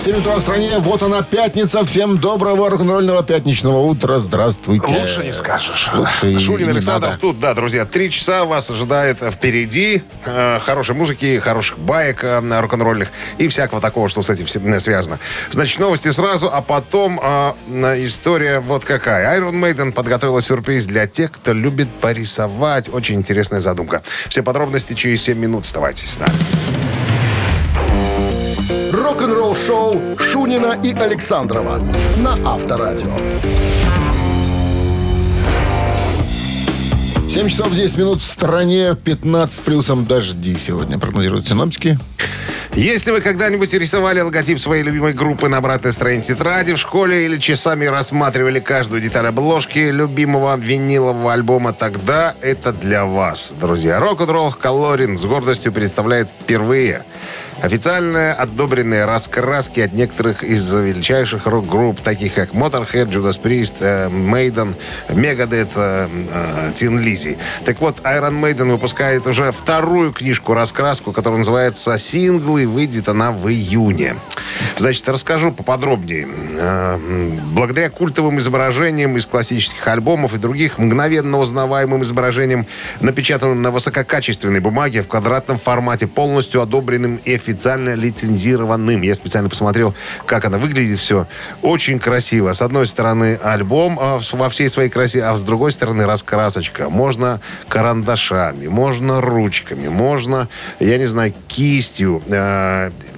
7 утра в стране, вот она пятница. Всем доброго рок-н-ролльного пятничного утра. Здравствуйте. Лучше не скажешь. Лучше не Александров надо. тут, да, друзья. Три часа вас ожидает впереди. Э, хорошей музыки, хороших баек э, рок-н-ролльных и всякого такого, что с этим э, связано. Значит, новости сразу, а потом э, история вот какая. Iron Maiden подготовила сюрприз для тех, кто любит порисовать. Очень интересная задумка. Все подробности через 7 минут. Оставайтесь с нами. Рок-н-ролл-шоу Шунина и Александрова на Авторадио. 7 часов 10 минут в стране, 15 с плюсом дожди сегодня прогнозируют синоптики. Если вы когда-нибудь рисовали логотип своей любимой группы на обратной стороне тетради в школе или часами рассматривали каждую деталь обложки любимого винилового альбома, тогда это для вас, друзья. Рок-н-ролл Колорин с гордостью представляет впервые официально одобренные раскраски от некоторых из величайших рок-групп, таких как Motorhead, Judas Priest, э, Maiden, Megadeth, э, э, Tin Lizzy. Так вот, Iron Maiden выпускает уже вторую книжку-раскраску, которая называется «Синглы». Выйдет она в июне. Значит, расскажу поподробнее. Э, Благодаря культовым изображениям из классических альбомов и других мгновенно узнаваемым изображениям, напечатанным на высококачественной бумаге в квадратном формате, полностью одобренным и официально лицензированным. Я специально посмотрел, как она выглядит все. Очень красиво. С одной стороны альбом а, во всей своей красе, а с другой стороны раскрасочка. Можно карандашами, можно ручками, можно, я не знаю, кистью.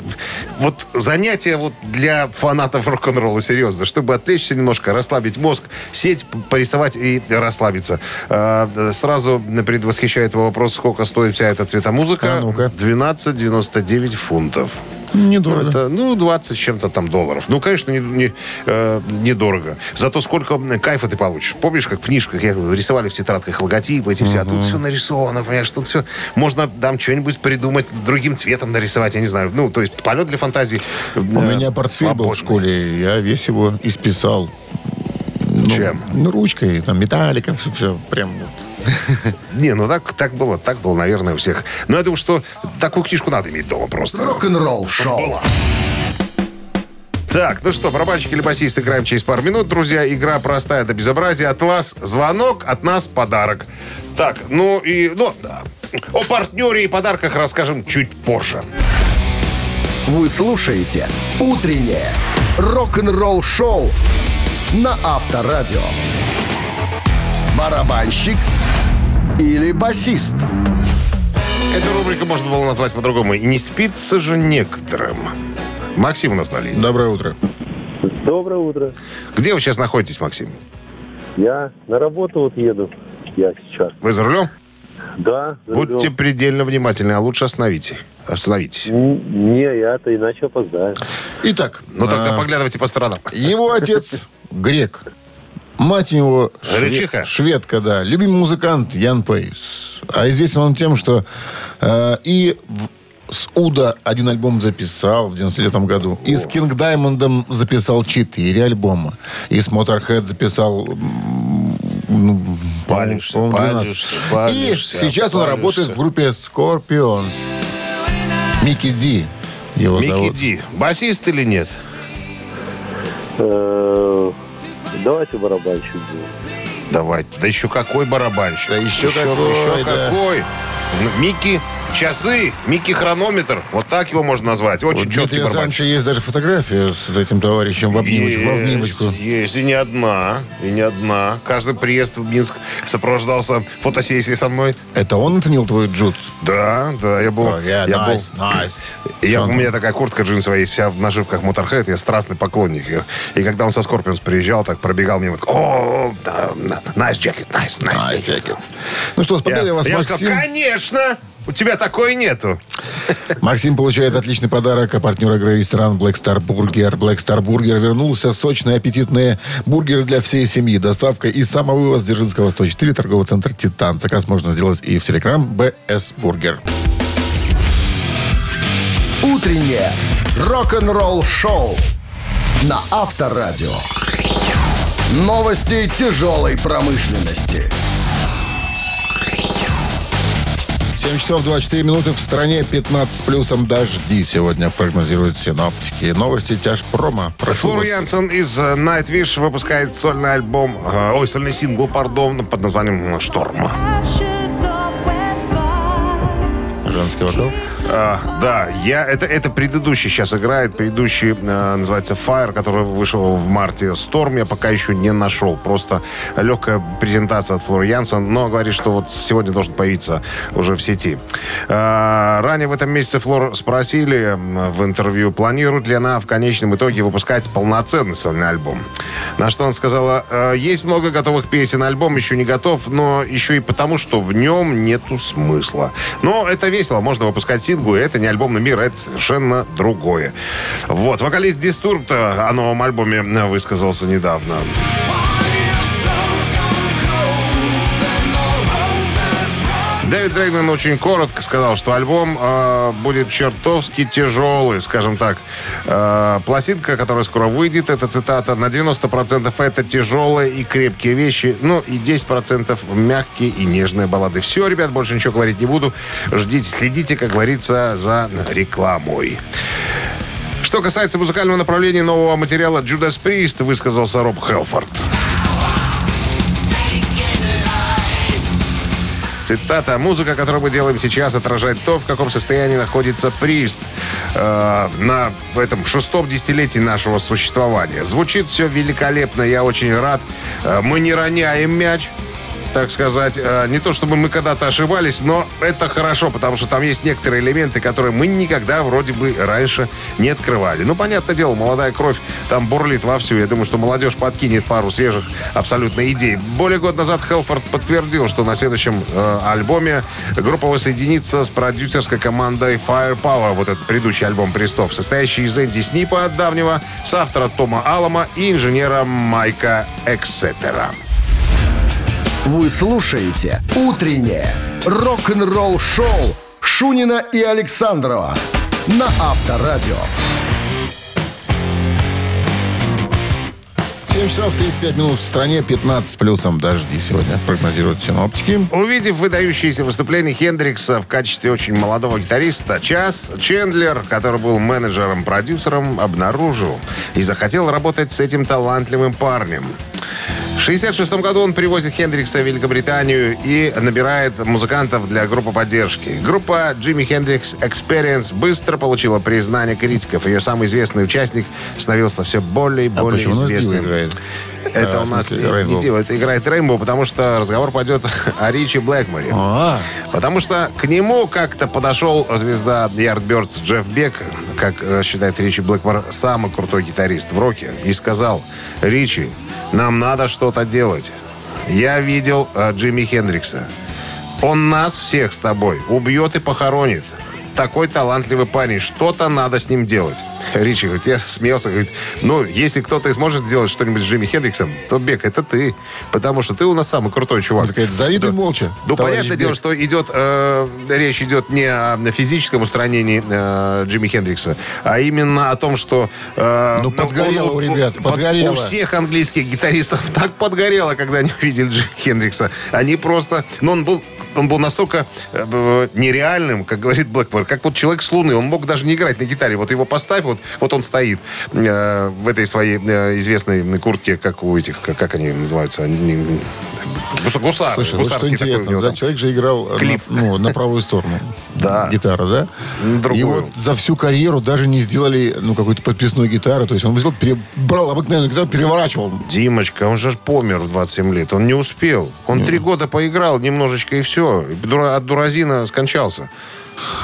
Э, Вот занятие вот для фанатов рок-н-ролла, серьезно, чтобы отвлечься немножко, расслабить мозг, сеть, порисовать и расслабиться. Э, Сразу предвосхищает вопрос, сколько стоит вся эта цветомузыка. А ну-ка. 12,99 фунтов. Недорого. Ну, это, ну, 20 с чем-то там долларов. Ну, конечно, не, не, э, недорого. Зато сколько кайфа ты получишь. Помнишь, как в книжках я говорю, рисовали в тетрадках логотипы эти все, а тут все нарисовано, понимаешь, тут все... Можно там что-нибудь придумать, другим цветом нарисовать, я не знаю. Ну, то есть полет для фантазии. У меня портфель был в школе, я весь его исписал. Ну, Чем? Ну, ручкой, там, металликом, все, все прям. Не, ну так, так было, так было, наверное, у всех. Но я думаю, что такую книжку надо иметь дома просто. Рок-н-ролл-шоу. Так, ну что, барабанщик или басист играем через пару минут, друзья. Игра простая до безобразия. От вас звонок, от нас подарок. Так, ну и... Ну, да. о партнере и подарках расскажем чуть позже. Вы слушаете «Утреннее рок-н-ролл-шоу» на Авторадио. Барабанщик или басист? Эту рубрику можно было назвать по-другому. И не спится же некоторым. Максим у нас на линии. Доброе утро. Доброе утро. Где вы сейчас находитесь, Максим? Я на работу вот еду. Я сейчас. Вы за рулем? Да. за Будьте рулем. предельно внимательны, а лучше остановите. Остановитесь. Не, я-то иначе опоздаю. Итак, Ну тогда а, поглядывайте по сторонам. его отец грек. Мать у него шве- Гречиха? шведка, да. Любимый музыкант Ян Пейс. А известен он тем, что э, и в- с Уда один альбом записал в 99 году. И с Кинг Даймондом записал четыре альбома. И с Motorhead записал... Ну, Палишься, по-моему, 12. палишься, И палишься, сейчас он палишься. работает в группе Scorpions. Микки Ди его Микки зовут. Ди. Басист или нет? Давайте барабанщик сделаем. Давайте. Да еще какой барабанщик. Да еще какой, еще да. какой. Микки часы, Микки хронометр. Вот так его можно назвать. Очень четкий Дмитрия барабанщик. Александровича есть даже фотография с этим товарищем в обнимочку. в обнимочку. Есть, есть, и не одна, и не одна. Каждый приезд в Минск сопровождался фотосессией со мной. Это он оценил твой джут? Да, да, я был... О, я- я nice, был nice. я, у меня такая куртка джинсовая есть, вся в нашивках Motorhead, я страстный поклонник. И когда он со Скорпионс приезжал, так пробегал мимо, так, о, nice jacket, nice, nice, Nice jacket. Ну что, с победой Я, вас, я Максим. сказал, конечно, у тебя такой нету. Максим получает отличный подарок, а партнер игры ресторан Black Star Burger. Black Star Burger вернулся. Сочные, аппетитные бургеры для всей семьи. Доставка и самовывоз Дзержинского 104, торговый центр «Титан». Заказ можно сделать и в Телеграм БС Бургер. Утреннее рок-н-ролл-шоу на Авторадио. Новости тяжелой промышленности. 7 часов 24 минуты в стране, 15 с плюсом дожди сегодня прогнозируют синоптики. Новости тяжпрома. Прошу Флор вас. Янсен из э, Nightwish выпускает сольный альбом, э, ой, сольный сингл, пардон, под названием «Шторм». Женский вокал. А, да, я, это, это предыдущий сейчас играет. Предыдущий э, называется Fire, который вышел в марте. Storm я пока еще не нашел. Просто легкая презентация от Флор Янсен, но говорит, что вот сегодня должен появиться уже в сети. А, ранее в этом месяце Флор спросили в интервью, планирует ли она в конечном итоге выпускать полноценный сольный альбом. На что она сказала, «Э, есть много готовых песен, альбом еще не готов, но еще и потому, что в нем нету смысла. Но это весело, можно выпускать синглы, это не альбомный мир, это совершенно другое. Вот, вокалист Дистурб о новом альбоме высказался недавно. Дэвид Дрейгман очень коротко сказал, что альбом э, будет чертовски тяжелый, скажем так. Э, пластинка, которая скоро выйдет, это цитата, на 90% это тяжелые и крепкие вещи, ну и 10% мягкие и нежные баллады. Все, ребят, больше ничего говорить не буду. Ждите, следите, как говорится, за рекламой. Что касается музыкального направления нового материала Judas Priest, высказался Роб Хелфорд. Цитата. «Музыка, которую мы делаем сейчас, отражает то, в каком состоянии находится Прист э, на этом шестом десятилетии нашего существования. Звучит все великолепно, я очень рад. Э, мы не роняем мяч, так сказать. Э, Не то, чтобы мы когда-то ошибались, но это хорошо, потому что там есть некоторые элементы, которые мы никогда вроде бы раньше не открывали. Ну, понятное дело, молодая кровь там бурлит вовсю. Я думаю, что молодежь подкинет пару свежих абсолютно идей. Более года назад Хелфорд подтвердил, что на следующем э, альбоме группа воссоединится с продюсерской командой Firepower, вот этот предыдущий альбом Престов, состоящий из Энди Снипа давнего, соавтора Тома Алама и инженера Майка Эксетера. Вы слушаете «Утреннее рок-н-ролл-шоу» Шунина и Александрова на Авторадио. 7 часов 35 минут в стране, 15 с плюсом дожди сегодня прогнозируют синоптики. Увидев выдающееся выступление Хендрикса в качестве очень молодого гитариста, Час Чендлер, который был менеджером-продюсером, обнаружил и захотел работать с этим талантливым парнем. В 1966 году он привозит Хендрикса в Великобританию и набирает музыкантов для группы поддержки. Группа Jimi Hendrix Experience быстро получила признание критиков. Ее самый известный участник становился все более и А более Дио известным. играет? Это А, у нас смысле, не- не это играет Рейнбоу, потому что разговор пойдет о Ричи Блэкморе. А, Потому что к нему как-то подошел звезда Yardbirds Джефф Бек, как э, считает Ричи Блэкмор, самый крутой гитарист в роке, и сказал, Ричи, нам надо что-то делать. Я видел э, Джимми Хендрикса. Он нас всех с тобой убьет и похоронит. Такой талантливый парень, что-то надо с ним делать. Ричи говорит, я смеялся, говорит, ну, если кто-то и сможет сделать что-нибудь с Джимми Хендриксом, то Бек, это ты. Потому что ты у нас самый крутой чувак. он такая, завидуй Да. молча. Ну, понятное дело, Бек. что идет, э, речь идет не о физическом устранении э, Джимми Хендрикса, а именно о том, что... э, Ну, подгорело у ребят, под- подгорело. У всех английских гитаристов так подгорело, когда они увидели Джимми Хендрикса. Они просто... Ну, он был он был настолько э, нереальным, как говорит Блэкмор, как вот человек с Луны. Он мог даже не играть на гитаре. Вот его поставь, вот, вот он стоит э, в этой своей э, известной куртке, как у этих, как, как они называются? Они- гус- Гусар. Слушай, вот что гусарский такой у интересно, него да, там. человек же играл Клип. на, ну, на правую сторону. Да. Гитара, да? Другую. И вот за всю карьеру даже не сделали ну, какую-то подписную гитару. То есть он взял, пере- брал обыкновенную гитару, переворачивал. Димочка, он же помер в 27 лет. Он не успел. Он три года поиграл немножечко и все. Дура- От дуразина скончался.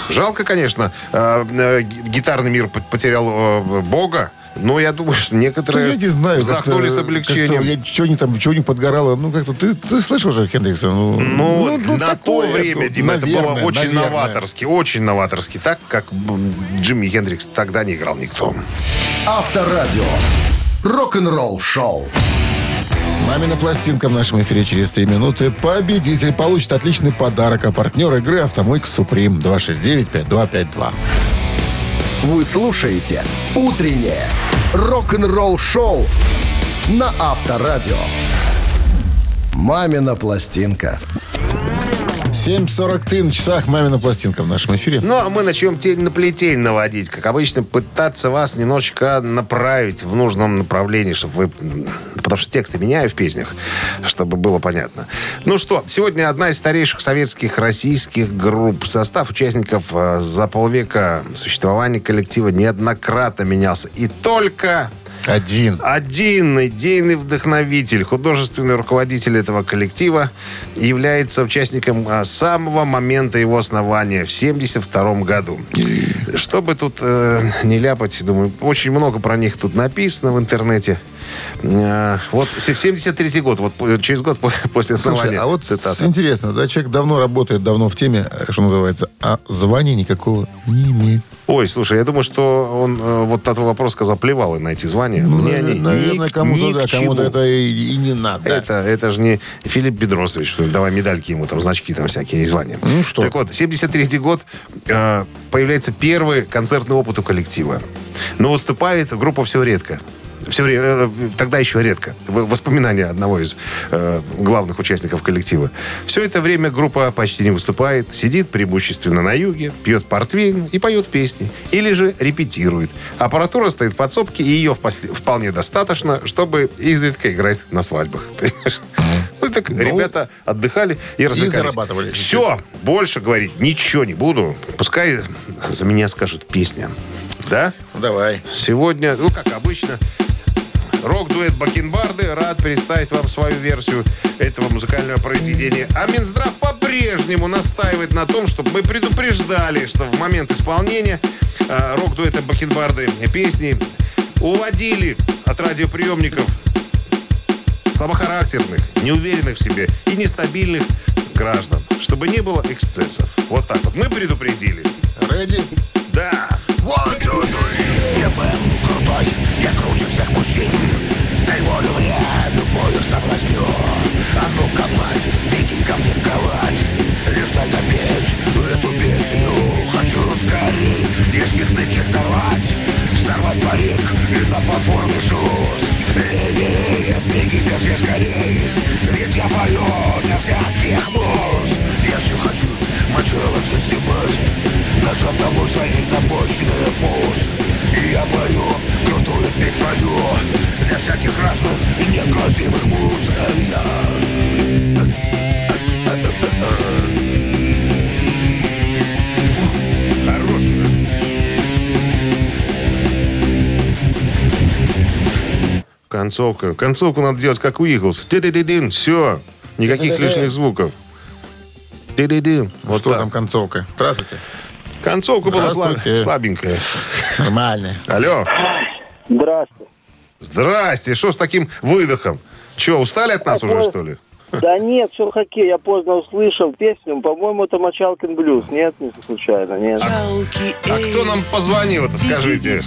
Жалко, конечно, э, э, гитарный мир потерял э, бога. Но я думаю, что Да некоторые я не знаю. вздохнули с облегчением. Я, чего не там, чего не подгорало. Ну, как-то ты, ты слышал же Хендрикса? Ну, Ну, на такое, то время, ну, Дима, это было наверное, очень наверное. новаторски. Очень новаторски. Так, как Джимми Хендрикс тогда не играл никто. Авторадио. Рок-н-ролл шоу. Мамина пластинка в нашем эфире через 3 минуты. Победитель получит отличный подарок. А партнер игры «Автомойка Суприм» 269-5252. Вы слушаете «Утреннее рок-н-ролл шоу» на Авторадио. «Мамина пластинка». 7.43 на часах «Мамина пластинка» в нашем эфире. Ну, а мы начнем тень на плетень наводить. Как обычно, пытаться вас немножечко направить в нужном направлении, чтобы вы... Потому что тексты меняю в песнях, чтобы было понятно. Ну что, сегодня одна из старейших советских российских групп. Состав участников э, за полвека существования коллектива неоднократно менялся. И только Один. один идейный вдохновитель, художественный руководитель этого коллектива является участником а, самого момента его основания в 72 году. Чтобы тут э, не ляпать, думаю, очень много про них тут написано в интернете. Э, вот се- 73 год, вот через год по- после основания. Слушай, а вот цитата. интересно, да, человек давно работает, давно в теме, э, что называется, а звания никакого не имеет. Ой, слушай, я думаю, что он э, вот на твой вопрос сказал, плевал и на эти звания. Ну, Мне они наверное, кому-то, да, к кому-то чему. это и, и не надо. Это, это же не Филипп Бедросович, что давай медальки ему, там, значки там всякие и звания. Ну что? Так вот, 73 год э, появляется первый концертный опыт у коллектива. Но выступает группа все редко. Все время, э, тогда еще редко. Воспоминания одного из э, главных участников коллектива. Все это время группа почти не выступает, сидит преимущественно на юге, пьет портвейн и поет песни. Или же репетирует. Аппаратура стоит в подсобке, и ее вполне достаточно, чтобы изредка играть на свадьбах. Ну, так ребята отдыхали и развлекались. зарабатывали. Все, больше говорить ничего не буду. Пускай за меня скажут песня. Да? Ну, давай. Сегодня, ну, как обычно, рок-дуэт Бакенбарды рад представить вам свою версию этого музыкального произведения. А Минздрав по-прежнему настаивает на том, чтобы мы предупреждали, что в момент исполнения э, рок-дуэта Бакенбарды песни уводили от радиоприемников слабохарактерных, неуверенных в себе и нестабильных граждан, чтобы не было эксцессов. Вот так вот. Мы предупредили. Ready? Да. One, круче всех мужчин. Дай волю мне, любую соблазню. А ну-ка, мать, беги ко мне в кровать. Лишь дай допеть эту песню. Хочу скорей из них прикид сорвать. Сорвать парик и на платформе шуз. Левее, бегите все скорей. Ведь я пою для всяких муз. Я все хочу, мочалок застебать. Нажав домой своей набочный пуз И я пою крутую песню Для всяких разных некрасивых муз Хороший. Концовка. Концовку надо делать, как у Иглс. Все. Никаких лишних звуков. Ти-ди-дин. Вот что так. там концовка? Здравствуйте. Концовка была слаб- слабенькая. Нормально. Алло. Здравствуйте. Здрасте. Что с таким выдохом? Че, устали от нас уже, что ли? Да нет, все хоккей, я поздно услышал песню. По-моему, это Мочалкин блюз. Нет, не случайно, нет. А кто нам позвонил, это скажите?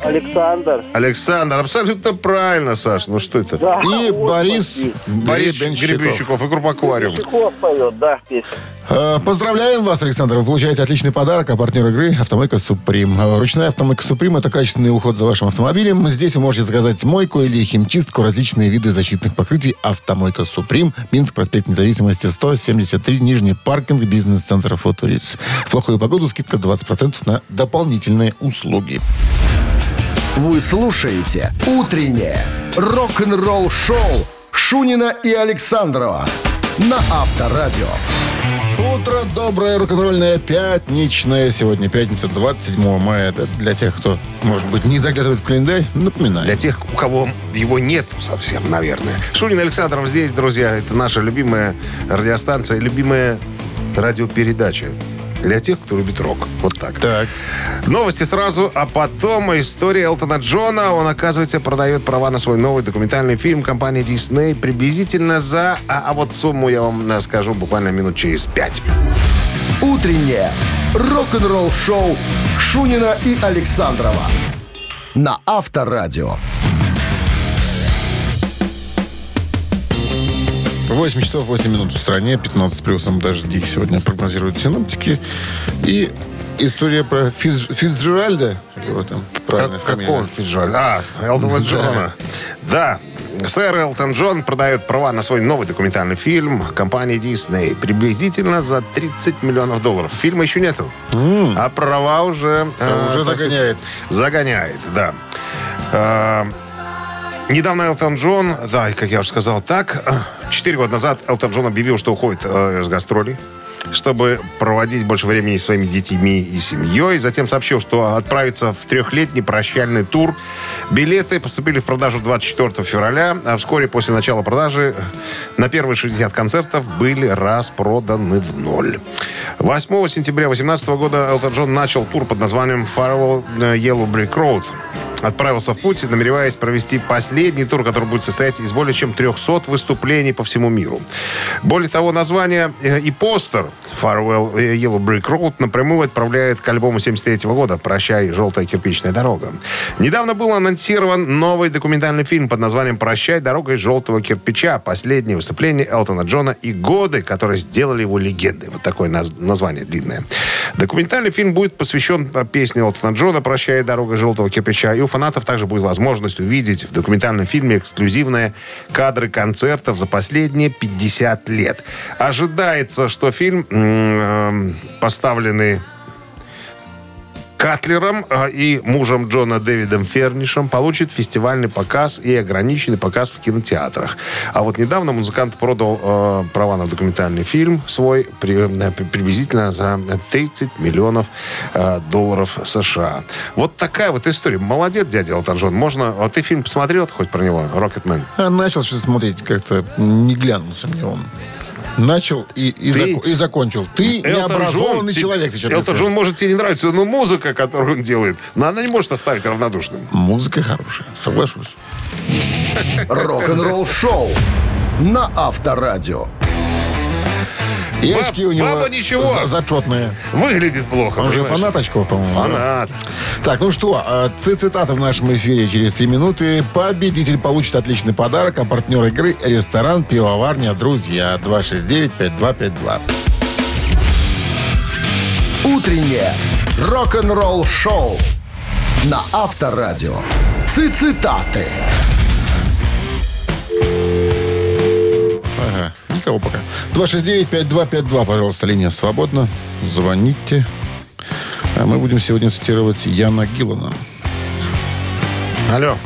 Александр. Александр, абсолютно правильно, Саш. Ну что это? Да, И вот Борис. Борис Гребенщиков. И группа «Аквариум». Поет, да, песню. Э, Поздравляем вас, Александр. Вы получаете отличный подарок, а партнер игры «Автомойка Суприм». Э, Ручная «Автомойка Суприм» — это качественный уход за вашим автомобилем. Здесь вы можете заказать мойку или химчистку, различные виды защитных покрытий. «Автомойка Суприм», Минск, проспект Независимости, 173, Нижний паркинг, бизнес-центр «Футурис». В плохую погоду скидка 20% на дополнительные услуги. Вы слушаете «Утреннее рок-н-ролл-шоу» Шунина и Александрова на Авторадио. Утро доброе, рок-н-ролльное, пятничное. Сегодня пятница, 27 мая. Это для тех, кто, может быть, не заглядывает в календарь, напоминаю. Для тех, у кого его нет совсем, наверное. Шунин Александров здесь, друзья. Это наша любимая радиостанция, любимая радиопередача. Для тех, кто любит рок. Вот так. Так. Новости сразу, а потом история Элтона Джона. Он, оказывается, продает права на свой новый документальный фильм компании Disney приблизительно за... А, а вот сумму я вам э, скажу буквально минут через пять. Утреннее рок-н-ролл-шоу Шунина и Александрова на Авторадио. 8 часов 8 минут в стране, 15 с плюсом дожди сегодня прогнозируют синоптики. И история про Фиц, Фицджеральда, как его там правильно Как, какого Фиджеральда? А, Элтона Джона. Да, сэр Элтон Джон продает права на свой новый документальный фильм компании Disney приблизительно за 30 миллионов долларов. Фильма еще нету, а права уже... э, уже сказать, загоняет. Загоняет, да. Э, Недавно Элтон Джон, да, как я уже сказал, так, э, четыре года назад Элтон Джон объявил, что уходит э, с гастролей, чтобы проводить больше времени со своими детьми и семьей. Затем сообщил, что отправится в трехлетний прощальный тур. Билеты поступили в продажу 24 февраля, а вскоре после начала продажи на первые 60 концертов были распроданы в ноль. 8 сентября 2018 года Элтон Джон начал тур под названием Farewell Yellow Brick Road отправился в путь, намереваясь провести последний тур, который будет состоять из более чем 300 выступлений по всему миру. Более того, название э, и постер Farewell Yellow Brick Road напрямую отправляет к альбому 73 года «Прощай, желтая кирпичная дорога». Недавно был анонсирован новый документальный фильм под названием «Прощай, дорога из желтого кирпича». Последнее выступление Элтона Джона и годы, которые сделали его легендой. Вот такое наз- название длинное. Документальный фильм будет посвящен э, песне Элтона Джона «Прощай, дорога из желтого кирпича». И у фанатов также будет возможность увидеть в документальном фильме эксклюзивные кадры концертов за последние 50 лет. Ожидается, что фильм, м, э, поставленный Катлером э, и мужем Джона Дэвидом Фернишем получит фестивальный показ и ограниченный показ в кинотеатрах. А вот недавно музыкант продал э, права на документальный фильм свой при- э, при- приблизительно за 30 миллионов э, долларов США. Вот такая вот история. Молодец, дядя Элтон Джон. Можно... А ты фильм посмотрел хоть про него? «Рокетмен»? А начал что смотреть, как-то не глянулся мне он. Начал и, и, Ты- зако- и закончил. Ты необразованный те- человек. Ты Элтон. Джон, может, тебе не нравится, но музыка, которую он делает, но она не может оставить равнодушным. Музыка хорошая, соглашусь. Рок-н-ролл шоу на Авторадио. И Баб- очки у него баба ничего. за- зачетные. Выглядит плохо. Он же фанат очков, по-моему. Фанат. Так, ну что, ц- цитаты в нашем эфире через три минуты. Победитель получит отличный подарок, а партнер игры – ресторан, пивоварня, друзья. 269-5252. Утреннее рок-н-ролл шоу на Авторадио. Цитаты. Никого пока. 269-5252, пожалуйста, линия свободна. Звоните. А мы будем сегодня цитировать Яна Гиллана. Алло.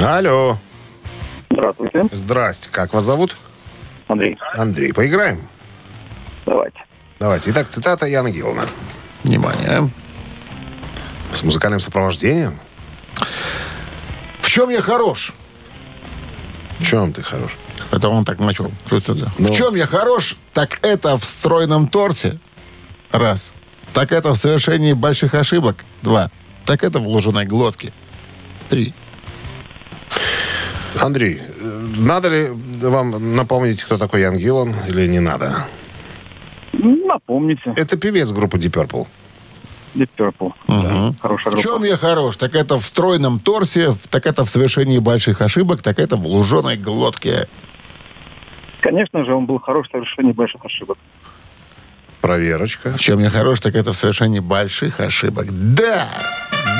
Алло. Здравствуйте, Здрасте. Как вас зовут? Андрей. Андрей. Поиграем? Давайте. Давайте. Итак, цитата Яна Гиллана. Внимание. С музыкальным сопровождением? В чем я хорош? В чем ты хорош? Это он так начал. свою цитату. Ну. В чем я хорош, так это в стройном торте. Раз. Так это в совершении больших ошибок. Два. Так это в ложенной глотке. Три. Андрей, э, надо ли вам напомнить, кто такой Ян Гиллан, или не надо? Ну, Напомните. Это певец группы Deep Purple. Deep Purple. Хорошая В группа. чем я хорош, так это в стройном торсе, в- так это в совершении больших ошибок, так это в луженой глотке. Конечно же, он был хорош в совершении больших ошибок. Проверочка. В чем я хорош, так это в совершении больших ошибок. Да!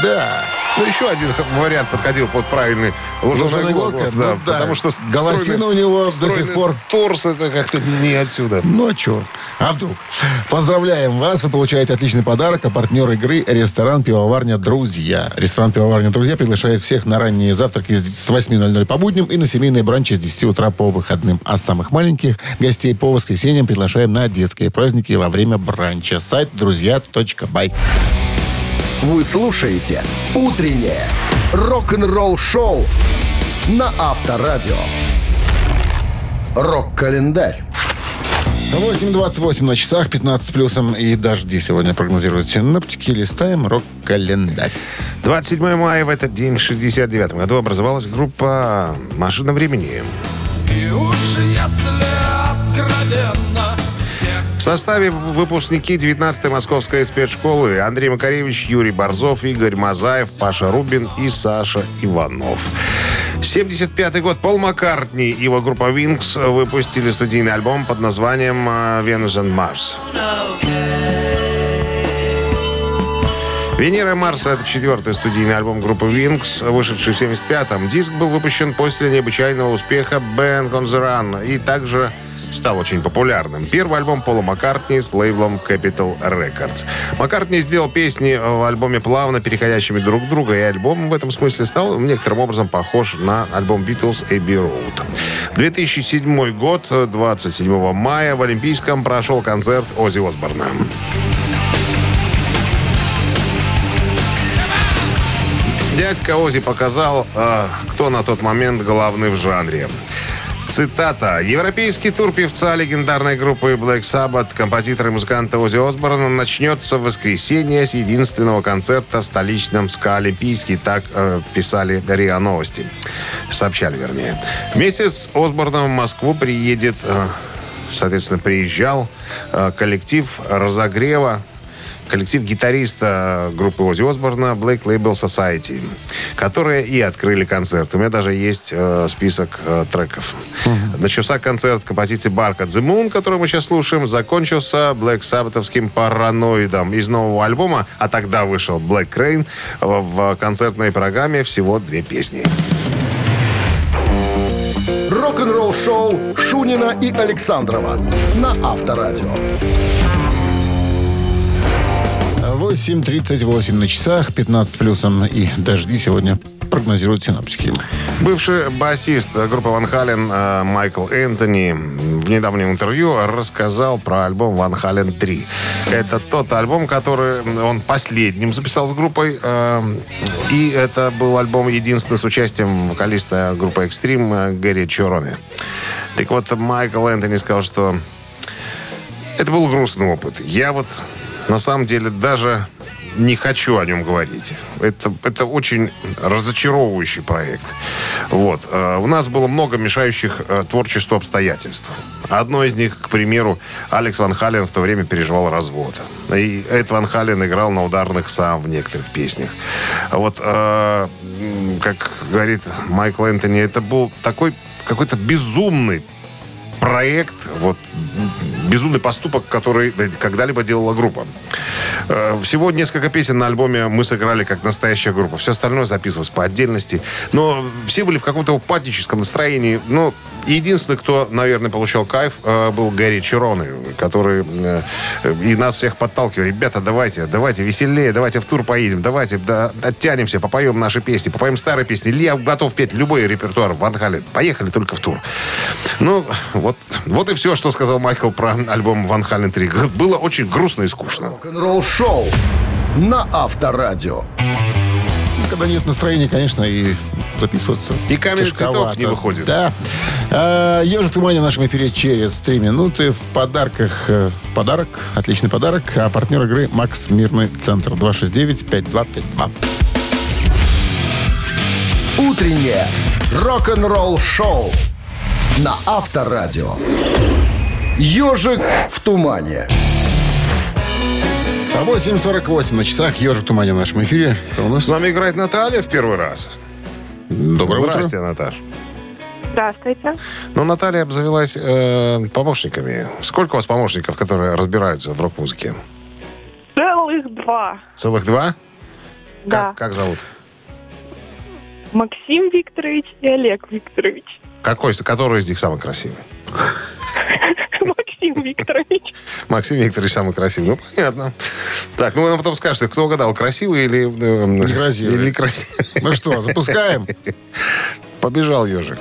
Да! Ну, еще один вариант подходил под правильный глотка, да, ну да. Потому что Голосина у него до сих пор. Торс это как-то не отсюда. Ну а что? А вдруг? Поздравляем вас. Вы получаете отличный подарок. А партнер игры – ресторан «Пивоварня Друзья». Ресторан «Пивоварня Друзья» приглашает всех на ранние завтраки с с 8.00 по будням и на семейные бранчи с 10 утра по выходным. А самых маленьких гостей по воскресеньям приглашаем на детские праздники во время бранча. Сайт друзья.бай. Вы слушаете «Утреннее рок-н-ролл шоу» на Авторадио. Рок-календарь. 8.28 на часах, 15 плюсом и дожди сегодня прогнозируют синоптики. Листаем рок-календарь. 27 мая в этот день, в 69 году, образовалась группа «Машина времени». В составе выпускники 19-й Московской спецшколы Андрей Макаревич, Юрий Борзов, Игорь Мазаев, Паша Рубин и Саша Иванов. 75 год. Пол Маккартни и его группа Wings выпустили студийный альбом под названием «Venus and Mars». «Венера Марса» — это четвертый студийный альбом группы Wings, вышедший в 75-м. Диск был выпущен после необычайного успеха «Band on the Run» и также стал очень популярным. Первый альбом Пола Маккартни с лейблом Capital Records. Маккартни сделал песни в альбоме плавно переходящими друг к другу, и альбом в этом смысле стал некоторым образом похож на альбом Beatles Abbey Road. 2007 год, 27 мая, в Олимпийском прошел концерт Оззи Осборна. Дядька Ози показал, э, кто на тот момент главный в жанре. Цитата. «Европейский тур певца легендарной группы Black Sabbath, композитора и музыканта Ози Осборна начнется в воскресенье с единственного концерта в столичном СКА Олимпийский». Так э, писали РИА Новости. Сообщали, вернее. Вместе с Осборном в Москву приедет, э, соответственно, приезжал э, коллектив разогрева коллектив гитариста группы Ози Осборна Black Label Society, которые и открыли концерт. У меня даже есть э, список э, треков. Uh-huh. Начался концерт композиции Bark at the Moon, который мы сейчас слушаем, закончился Black Sabbathовским параноидом из нового альбома, а тогда вышел Black Crane. В, в концертной программе всего две песни. Рок-н-ролл шоу Шунина и Александрова на Авторадио. 8.38 на часах, 15 плюсом и дожди сегодня прогнозируют синаптики. Бывший басист группы Ван Хален э, Майкл Энтони в недавнем интервью рассказал про альбом Ван Хален 3. Это тот альбом, который он последним записал с группой. Э, и это был альбом единственный с участием вокалиста группы Экстрим э, Гэри Чорони. Так вот, Майкл Энтони сказал, что это был грустный опыт. Я вот на самом деле даже не хочу о нем говорить. Это, это очень разочаровывающий проект. Вот. Э, у нас было много мешающих э, творчеству обстоятельств. Одно из них, к примеру, Алекс Ван Хален в то время переживал развод. И Эд Ван Хален играл на ударных сам в некоторых песнях. Вот, э, как говорит Майкл Энтони, это был такой какой-то безумный проект, вот безумный поступок, который когда-либо делала группа. Э, всего несколько песен на альбоме мы сыграли как настоящая группа. Все остальное записывалось по отдельности. Но все были в каком-то упадническом настроении. Ну, единственный, кто, наверное, получал кайф, э, был Гарри Чироны, который э, и нас всех подталкивал. Ребята, давайте, давайте веселее, давайте в тур поедем, давайте да, оттянемся, попоем наши песни, попоем старые песни. Я готов петь любой репертуар Ван Хален. Поехали только в тур. Ну, вот, вот и все, что сказал Майкл про альбом Ван Хален 3. Было очень грустно и скучно. Рок-н-ролл шоу на Авторадио. Когда нет настроения, конечно, и записываться И каменный цветок не выходит. Да. А, Ежик Тумани в нашем эфире через 3 минуты. В подарках э, подарок, отличный подарок. А партнер игры Макс Мирный Центр 269-5252. Утреннее рок-н-ролл шоу на Авторадио. Ежик в тумане. А 8.48 на часах. Ежик Тумани в нашем эфире. Кто у нас? С нами играет Наталья в первый раз. Доброе Здрасте, утро. Наташ. Здравствуйте. Ну, Наталья обзавелась э, помощниками. Сколько у вас помощников, которые разбираются в рок-музыке? Целых два. Целых два? Да. Как, как зовут? Максим Викторович и Олег Викторович. Какой, который из них самый красивый? Максим Викторович. Максим Викторович самый красивый. Ну, понятно. Так, ну нам потом скажете, кто угадал, красивый или... э, Некрасивый. Или некрасивый. Ну что, запускаем? Побежал ежик.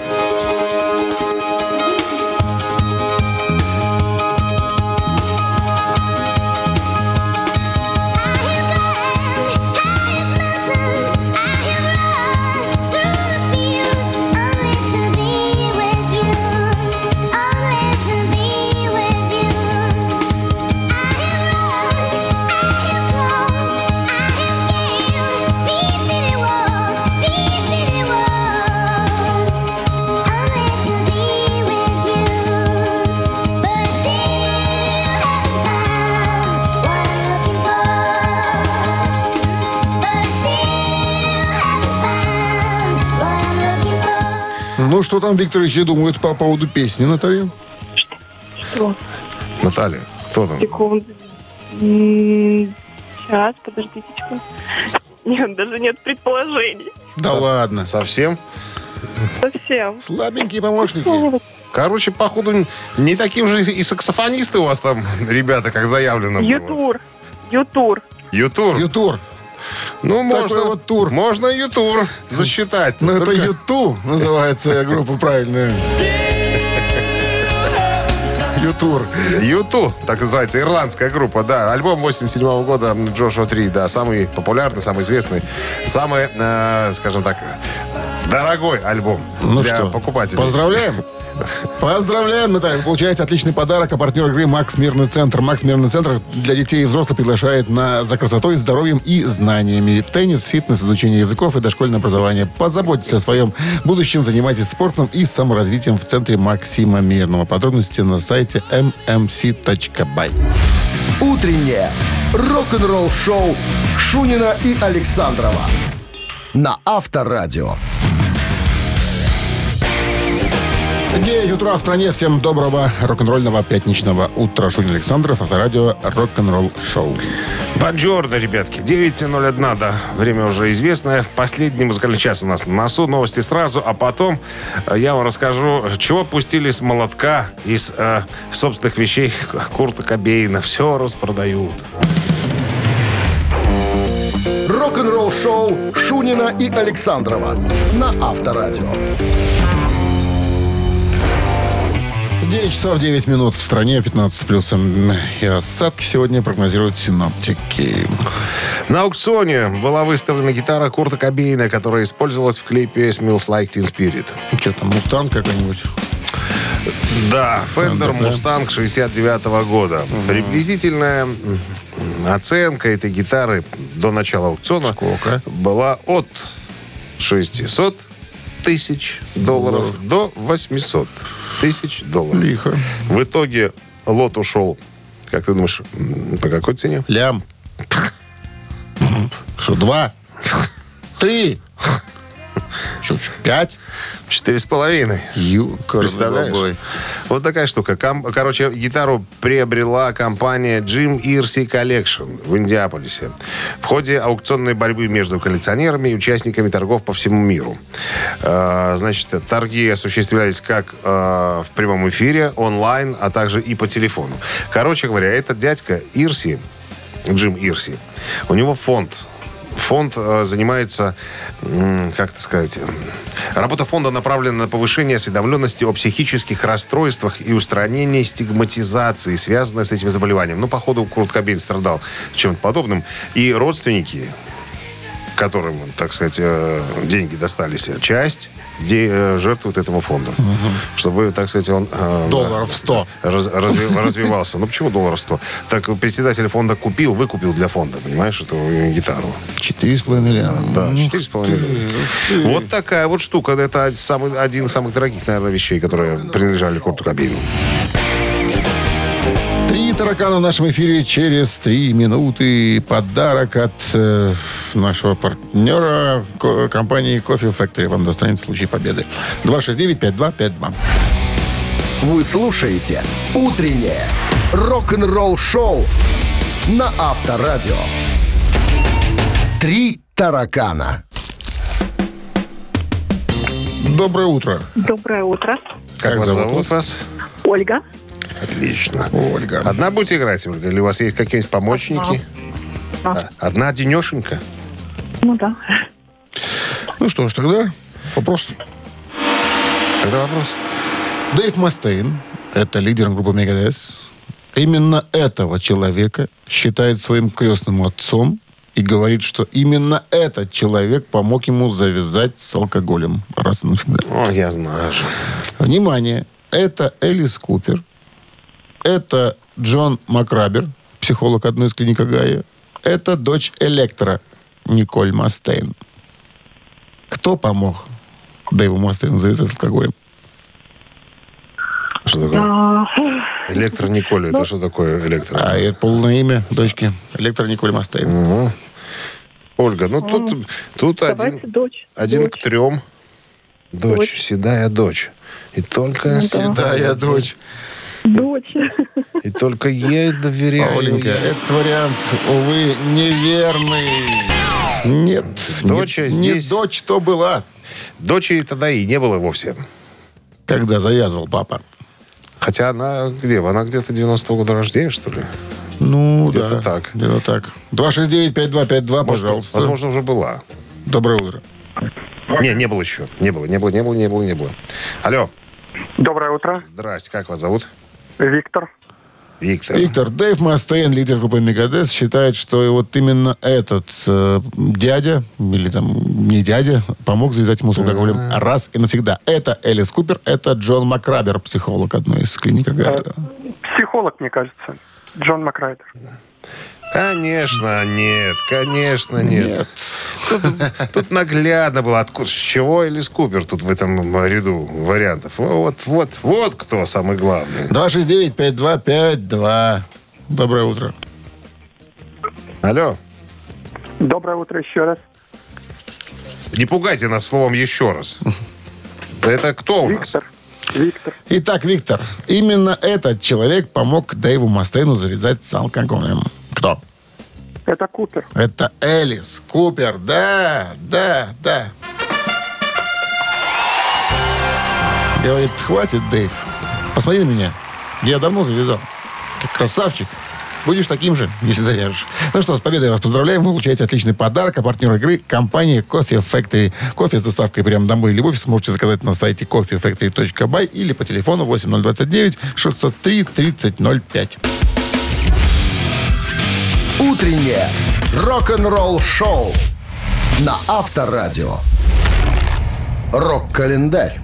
Ну, что там Викторовичи думают по поводу песни, Наталья? Что? Наталья, кто там? Секунду. Сейчас, подождите-ка. Нет, даже нет предположений. Да ладно. Совсем? Совсем. Слабенькие помощники. Короче, походу, не таким же и саксофонисты у вас там, ребята, как заявлено было. Ютур. Ютур. Ютур. Ютур. Ну, можно. Такой вот тур. Можно Ютур засчитать. Ну, это Юту называется группа правильная. Ютур. Юту, так называется, ирландская группа, да. Альбом 87 года Джошуа 3, да, самый популярный, самый известный, самый, э, скажем так, дорогой альбом Ну для что, покупателей. поздравляем. Поздравляем, Наталья. Получаете отличный подарок. А партнер игры «Макс Мирный Центр». «Макс Мирный Центр» для детей и взрослых приглашает на за красотой, здоровьем и знаниями. Теннис, фитнес, изучение языков и дошкольное образование. Позаботьтесь о своем будущем, занимайтесь спортом и саморазвитием в Центре Максима Мирного. Подробности на сайте mmc.by. Утреннее рок-н-ролл-шоу Шунина и Александрова на Авторадио. 9 утра в стране. Всем доброго рок-н-ролльного пятничного утра. Шунин Александров, Авторадио, рок-н-ролл шоу. Бонжорно, ребятки. 9.01, да. Время уже известное. Последний музыкальный час у нас на носу. Новости сразу, а потом э, я вам расскажу, чего пустили с молотка из э, собственных вещей Курта Кобейна. Все распродают. Рок-н-ролл-шоу Шунина и Александрова на Авторадио. 9 часов 9 минут в стране, 15 с плюсом. И осадки сегодня прогнозируют синоптики. На аукционе была выставлена гитара Курта Кобейна, которая использовалась в клипе «Smells Like Teen Spirit». Что там, Мустанг какой-нибудь? Да, Fender. Mustang 69 года. Приблизительная м, оценка этой гитары до начала аукциона Сколько? была от 600 тысяч долларов до 800 тысяч долларов. Лихо. В итоге лот ушел, как ты думаешь, по какой цене? Лям. Что, два? Три? Что, пять? Четыре с половиной. Представляешь? Вот такая штука. Ком- Короче, гитару приобрела компания Jim Irsi Collection в Индиаполисе в ходе аукционной борьбы между коллекционерами и участниками торгов по всему миру. Э, Значит, торги осуществлялись как э, в прямом эфире, онлайн, а также и по телефону. Короче говоря, этот дядька Ирси, Джим Ирси, у него фонд Фонд э, занимается, как это сказать, м, работа фонда направлена на повышение осведомленности о психических расстройствах и устранение стигматизации, связанной с этим заболеванием. Ну, походу, Курт Кобейн страдал чем-то подобным. И родственники, которым, так сказать, э, деньги достались, часть де- э, жертвует этому фонду. Чтобы, так сказать, он... э, Долларов 100. раз- разви- развивался. Ну, почему долларов 100? Так председатель фонда купил, выкупил для фонда, понимаешь, эту э, гитару. Четыре с половиной ляма. Да, 4,5 миллиона. Вот такая вот штука. Это самый, один из самых дорогих, наверное, вещей, которые принадлежали Курту Кобейну. Таракана в нашем эфире через три минуты. Подарок от э, нашего партнера ко- компании Coffee Factory. Вам достанется в случае победы. 269-5252. Вы слушаете «Утреннее рок-н-ролл-шоу» на Авторадио. Три таракана. Доброе утро. Доброе утро. Как, вас зовут вас? Ольга. Отлично. Ольга. Одна будете играть, Ольга? Или у вас есть какие-нибудь помощники? Да. А, Одна одинешенька? Ну да. Ну что ж, тогда вопрос. Тогда вопрос. Дэйв Мастейн, это лидер группы Megadeth, именно этого человека считает своим крестным отцом и говорит, что именно этот человек помог ему завязать с алкоголем раз и навсегда. О, я знаю же. Внимание, это Элис Купер, это Джон Макрабер, психолог одной из клиник Гая, это дочь Электро Николь Мастейн. Кто помог Дэйву Мастейну завязать с алкоголем? Что такое? А, Электро Николя. Это что такое электро? А это полное имя дочки. Электро Николь Мастейн. Мгм. Ольга, ну тут, тут Давайте один, дочь. один Дочь. к трем. Дочь, Дочь. седая дочь. И только Ну да. седая Седая дочь. Дочь. Дочь. И только ей доверяю. Оленька, этот вариант, увы, неверный. Нет, Доча не, здесь- не дочь то была, Дочери тогда и не было вовсе. когда завязывал папа. Хотя она где? Она где-то 90-го года рождения, что ли? Ну, Где-то да. так. Где-то так. 269-5252, пожалуйста. Возможно, уже была. Доброе утро. Не, не было еще. Не было, не было, не было, не было, не было. Алло. Доброе утро, Здрасте, как вас зовут? Виктор. Виктор. Виктор Дэйв Мастейн, лидер группы Мегадес, считает, что вот именно этот э, дядя, или там не дядя, помог завязать ему с алкоголем раз и навсегда. Это Элис Купер, это Джон Макрабер, психолог одной из клиник. Гагарина. Психолог, мне кажется. Джон Макрайдер. Конечно, нет, конечно, нет. Тут, тут наглядно было, откуда, с чего Элис Купер тут в этом ряду вариантов. Вот, вот, вот кто самый главный. 269-5252. Доброе утро. Алло. Доброе утро еще раз. Не пугайте нас словом еще раз. Это кто у нас? Виктор. Виктор. Итак, Виктор, именно этот человек помог Дэйву Мастейну завязать с алкоголем. Кто? Это Купер. Это Элис Купер. Да, да, да. Говорит, хватит, Дэйв. Посмотри на меня. Я давно завязал. Как красавчик. Будешь таким же, если завяжешь. Ну что, с победой вас поздравляем. Вы получаете отличный подарок. А партнер игры – компания Coffee Factory. Кофе с доставкой прямо домой или в офис можете заказать на сайте coffeefactory.by или по телефону 8029 603 3005. Утреннее рок-н-ролл-шоу на Авторадио. Рок-календарь.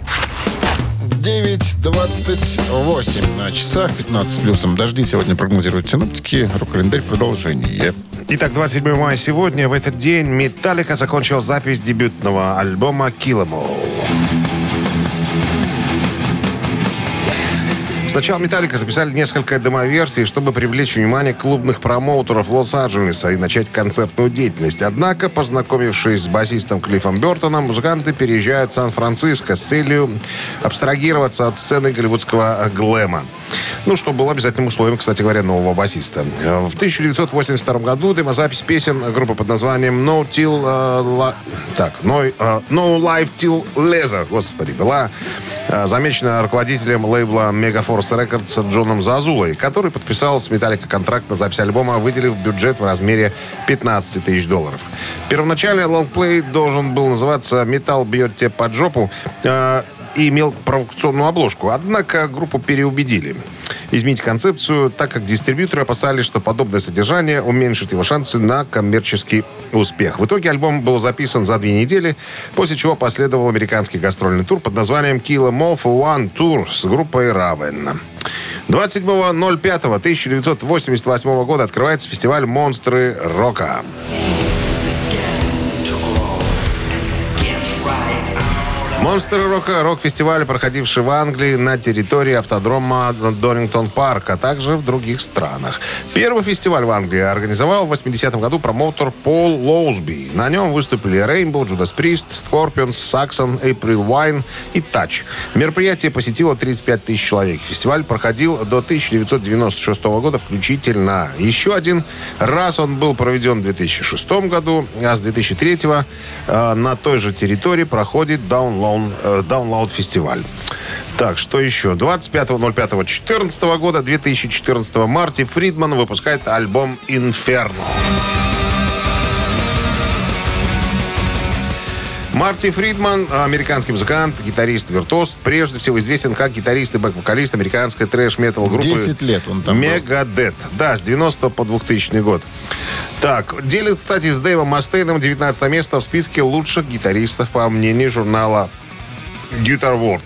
9.28 на часах, 15 с плюсом. Дожди сегодня прогнозируют синоптики. Рок-календарь продолжение. Итак, 27 мая сегодня, в этот день, Металлика закончил запись дебютного альбома «Kill 'Em All». Сначала Металлика записали несколько демоверсий, чтобы привлечь внимание клубных промоутеров Лос-Анджелеса и начать концертную деятельность. Однако, познакомившись с басистом Клиффом Бертоном, музыканты переезжают в Сан-Франциско с целью абстрагироваться от сцены голливудского глэма. Ну, что было обязательным условием, кстати говоря, нового басиста. В 1982 году демозапись песен группы под названием No Till... э, La- Так, no, э, no Life Till Leather, господи, была э, замечена руководителем лейбла Megaforce Records Джоном Зазулой, который подписал с Металлика контракт на запись альбома, выделив бюджет в размере 15 тысяч долларов. Первоначально лонгплей должен был называться «Металл бьет тебе под жопу», э, и имел провокационную обложку. Однако группу переубедили изменить концепцию, так как дистрибьюторы опасались, что подобное содержание уменьшит его шансы на коммерческий успех. В итоге альбом был записан за две недели, после чего последовал американский гастрольный тур под названием Kill 'Em Off One Tour с группой Raven. 27.05.1988 года открывается фестиваль «Монстры рока». Монстры рока рок-фестиваль, проходивший в Англии на территории автодрома Донингтон Парк, а также в других странах. Первый фестиваль в Англии организовал в 80-м году промоутер Пол Лоузби. На нем выступили Rainbow, Judas Priest, Scorpions, Saxon, April Wine и Touch. Мероприятие посетило 35 тысяч человек. Фестиваль проходил до 1996 года включительно. Еще один раз он был проведен в 2006 году, а с 2003 э, на той же территории проходит Download, э, Download фестиваль. Так, что еще? 25.05.14 года, 2014 Марти Фридман выпускает альбом «Инферно». Марти Фридман, американский музыкант, гитарист, виртуоз, прежде всего известен как гитарист и бэк-вокалист американской трэш-метал группы 10 лет он там. Мегадет. Да, с 90 по 2000 год. Так, делит, кстати, с Дэйвом Мастейном 19 место в списке лучших гитаристов, по мнению журнала Guitar World.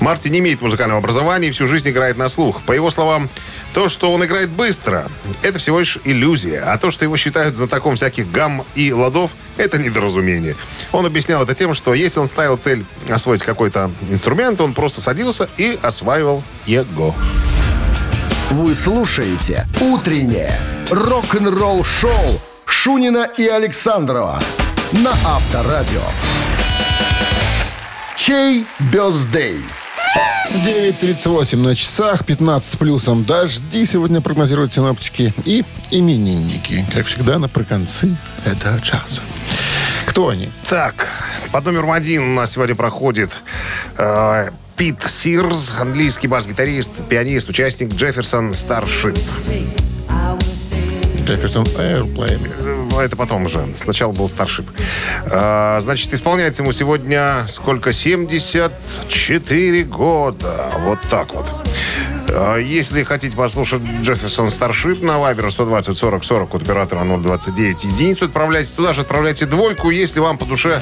Марти не имеет музыкального образования и всю жизнь играет на слух. По его словам, то, что он играет быстро, это всего лишь иллюзия. А то, что его считают знатоком всяких гамм и ладов, это недоразумение. Он объяснял это тем, что если он ставил цель освоить какой-то инструмент, он просто садился и осваивал его. Вы слушаете «Утреннее рок-н-ролл-шоу» Шунина и Александрова на Авторадио. Чей бездей? 9.38 на часах, 15 с плюсом дожди сегодня прогнозируют синоптики и именинники. Как всегда, на проконцы этого часа. Кто они? Так, под номером один у нас сегодня проходит э, Пит Сирс, английский бас-гитарист, пианист, участник Джефферсон Старшип. Джефферсон Airplane. Э, Это потом уже. Сначала был Старшип. Э, значит, исполняется ему сегодня сколько? 74 года. Вот так вот. Э, Если хотите послушать Джефферсон Старшип на Вайбер 120 40 40 от оператора 029 единицу отправляйте туда же, отправляйте двойку, если вам по душе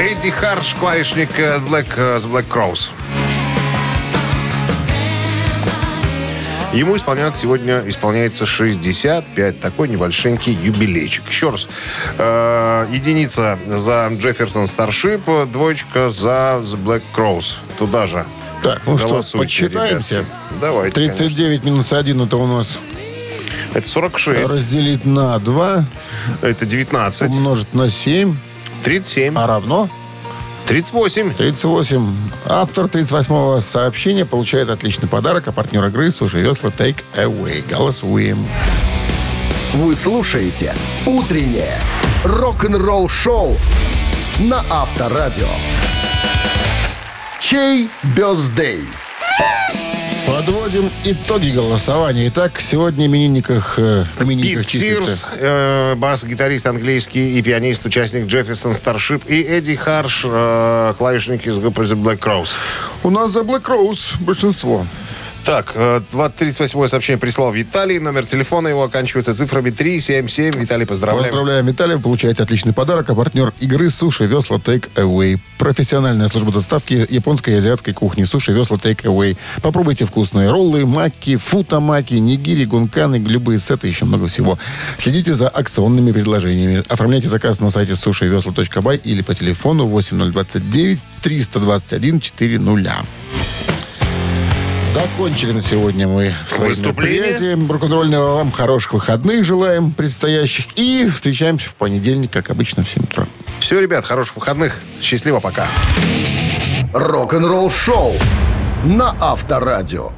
Эдди Харш, клавишник э, Black, э, с Black Crows. Ему исполняется сегодня исполняется 65. Такой небольшенький юбилейчик. Еще раз. э, единица за Джефферсон Старшип, двоечка за The Black Crows. Туда же. Так, ну что, подсчитаемся? ребятки. Давайте, 39 минус 1 это у нас конечно. Это 46. разделить на 2, Это 19. умножить на 7, 37. а равно 38. 38. Автор 38-го сообщения получает отличный подарок, а партнер игры «Суши весла Take Away». Голосуем. Вы слушаете «Утреннее рок-н-ролл-шоу» на Авторадио. Чей бездей? Подводим итоги голосования. Итак, сегодня именинниках, э, именинниках Пит Сирс, числится э, бас-гитарист английский и пианист, участник Джефферсон Старшип, и Эдди Харш, э, клавишник из группы The Black Crows. У нас за Black Rose большинство. Так, э, 38 сообщение прислал Виталий. Номер телефона его оканчивается цифрами 377. Виталий, поздравляем. Поздравляем, Виталий. Получаете отличный подарок. А партнер игры «Суши Весла Take Away». Профессиональная служба доставки японской и азиатской кухни «Суши Весла Take Away». Попробуйте вкусные роллы, маки, футамаки, нигири, гунканы, любые сеты еще много всего. Следите за акционными предложениями. Оформляйте заказ на сайте сушивесла.бай или по телефону 8029 321 400. Закончили на сегодня мы свои мероприятия. Рок-н-ролльного вам хороших выходных желаем предстоящих. И встречаемся в понедельник, как обычно, в 7 утра. Все, ребят, хороших выходных. Счастливо, пока. Рок-н-ролл-шоу на Авторадио.